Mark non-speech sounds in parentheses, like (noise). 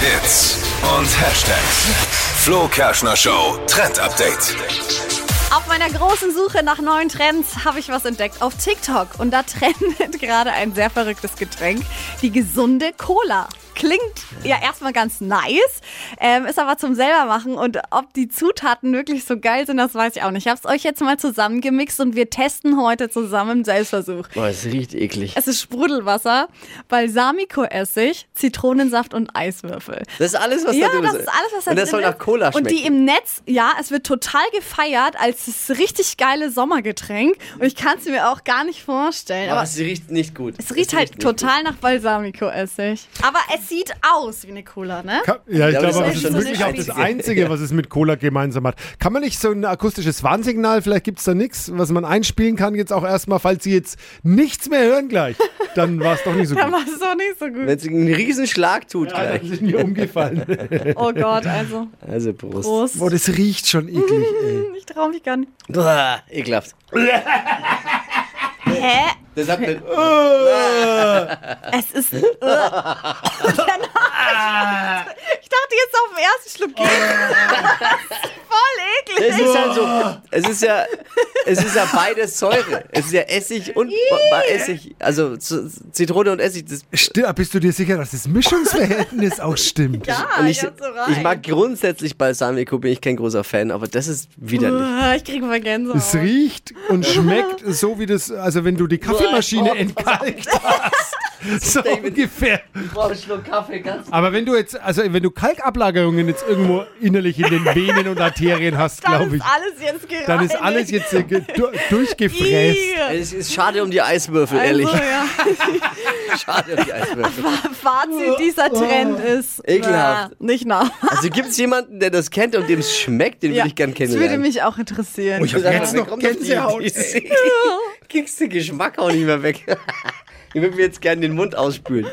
Hits und Hashtags. Flo Kerschner Show Trend Update. Auf meiner großen Suche nach neuen Trends habe ich was entdeckt auf TikTok. Und da (laughs) trendet gerade ein sehr verrücktes Getränk. Die gesunde Cola. Klingt ja erstmal ganz nice, ähm, ist aber zum selber machen. Und ob die Zutaten wirklich so geil sind, das weiß ich auch nicht. Ich habe es euch jetzt mal zusammengemixt und wir testen heute zusammen im Selbstversuch. Boah, es riecht eklig. Es ist Sprudelwasser, Balsamico-Essig, Zitronensaft und Eiswürfel. Das ist alles, was Ja, da drin das ist. ist alles, was da Und das drin soll nach ist. Cola schmecken. Und die im Netz, ja, es wird total gefeiert als das richtig geile Sommergetränk. Und ich kann es mir auch gar nicht vorstellen. Aber Aber es riecht nicht gut. es riecht halt nicht total nach Balsamico-Essig. Aber es sieht aus wie eine Cola, ne? Ka- Ja, ich aber glaube, das das ist wirklich auch das Einzige. Was es mit Cola gemeinsam hat. Kann man nicht so ein akustisches Warnsignal, vielleicht gibt es da nichts, was man einspielen kann, jetzt auch erstmal, falls Sie jetzt nichts mehr hören gleich, dann war es doch nicht so (laughs) gut. war es doch nicht so gut. Wenn es einen riesen Schlag tut Ja, gleich. ist mir umgefallen. (laughs) Oh Gott, also Also Prost. Prost. Boah, das riecht schon eklig, ey. (laughs) Ich trau mich gar nicht. Ekelhaft. Hä? Das hat eine, Es ist. Äh. ich dachte jetzt auf den ersten Schluck geht. (laughs) Das ist voll eklig. es ist halt so, es ist ja, es ist ja beides Säure. Es ist ja Essig und Essig, also Zitrone und Essig. Das, Sti- Bist du dir sicher, dass das Mischungsverhältnis auch stimmt? Ja, ich, so ich mag grundsätzlich Balsamico, bin ich kein großer Fan, aber das ist widerlich. Uah, Ich kriege mal Gänsehaut. Es riecht und schmeckt so wie das, also wenn du die Kaffeemaschine entkalkt (laughs) hast. So ungefähr. Ich brauche einen Schluck Kaffee, ganz Aber wenn du jetzt, also wenn du Kalkablagerungen jetzt irgendwo innerlich in den Venen und Arterien hast, Dann glaube ist ich, alles jetzt gereinigt. dann ist alles jetzt äh, du- durchgefräst. Es ist schade um die Eiswürfel, ehrlich. Also, ja. (laughs) Schade um die Eiswürfel. Fazit dieser Trend ist Ekelhaft. äh, nicht nah. Also gibt es jemanden, der das kennt und dem es schmeckt, den Ja, will ich gern das würde kennenlernen. mich auch interessieren. ich hab Sag mal, jetzt noch auf die Gänsehaut, Idee? Kriegst den Geschmack auch nicht mehr weg. (laughs) Ich würde mir jetzt gerne den Mund ausspülen.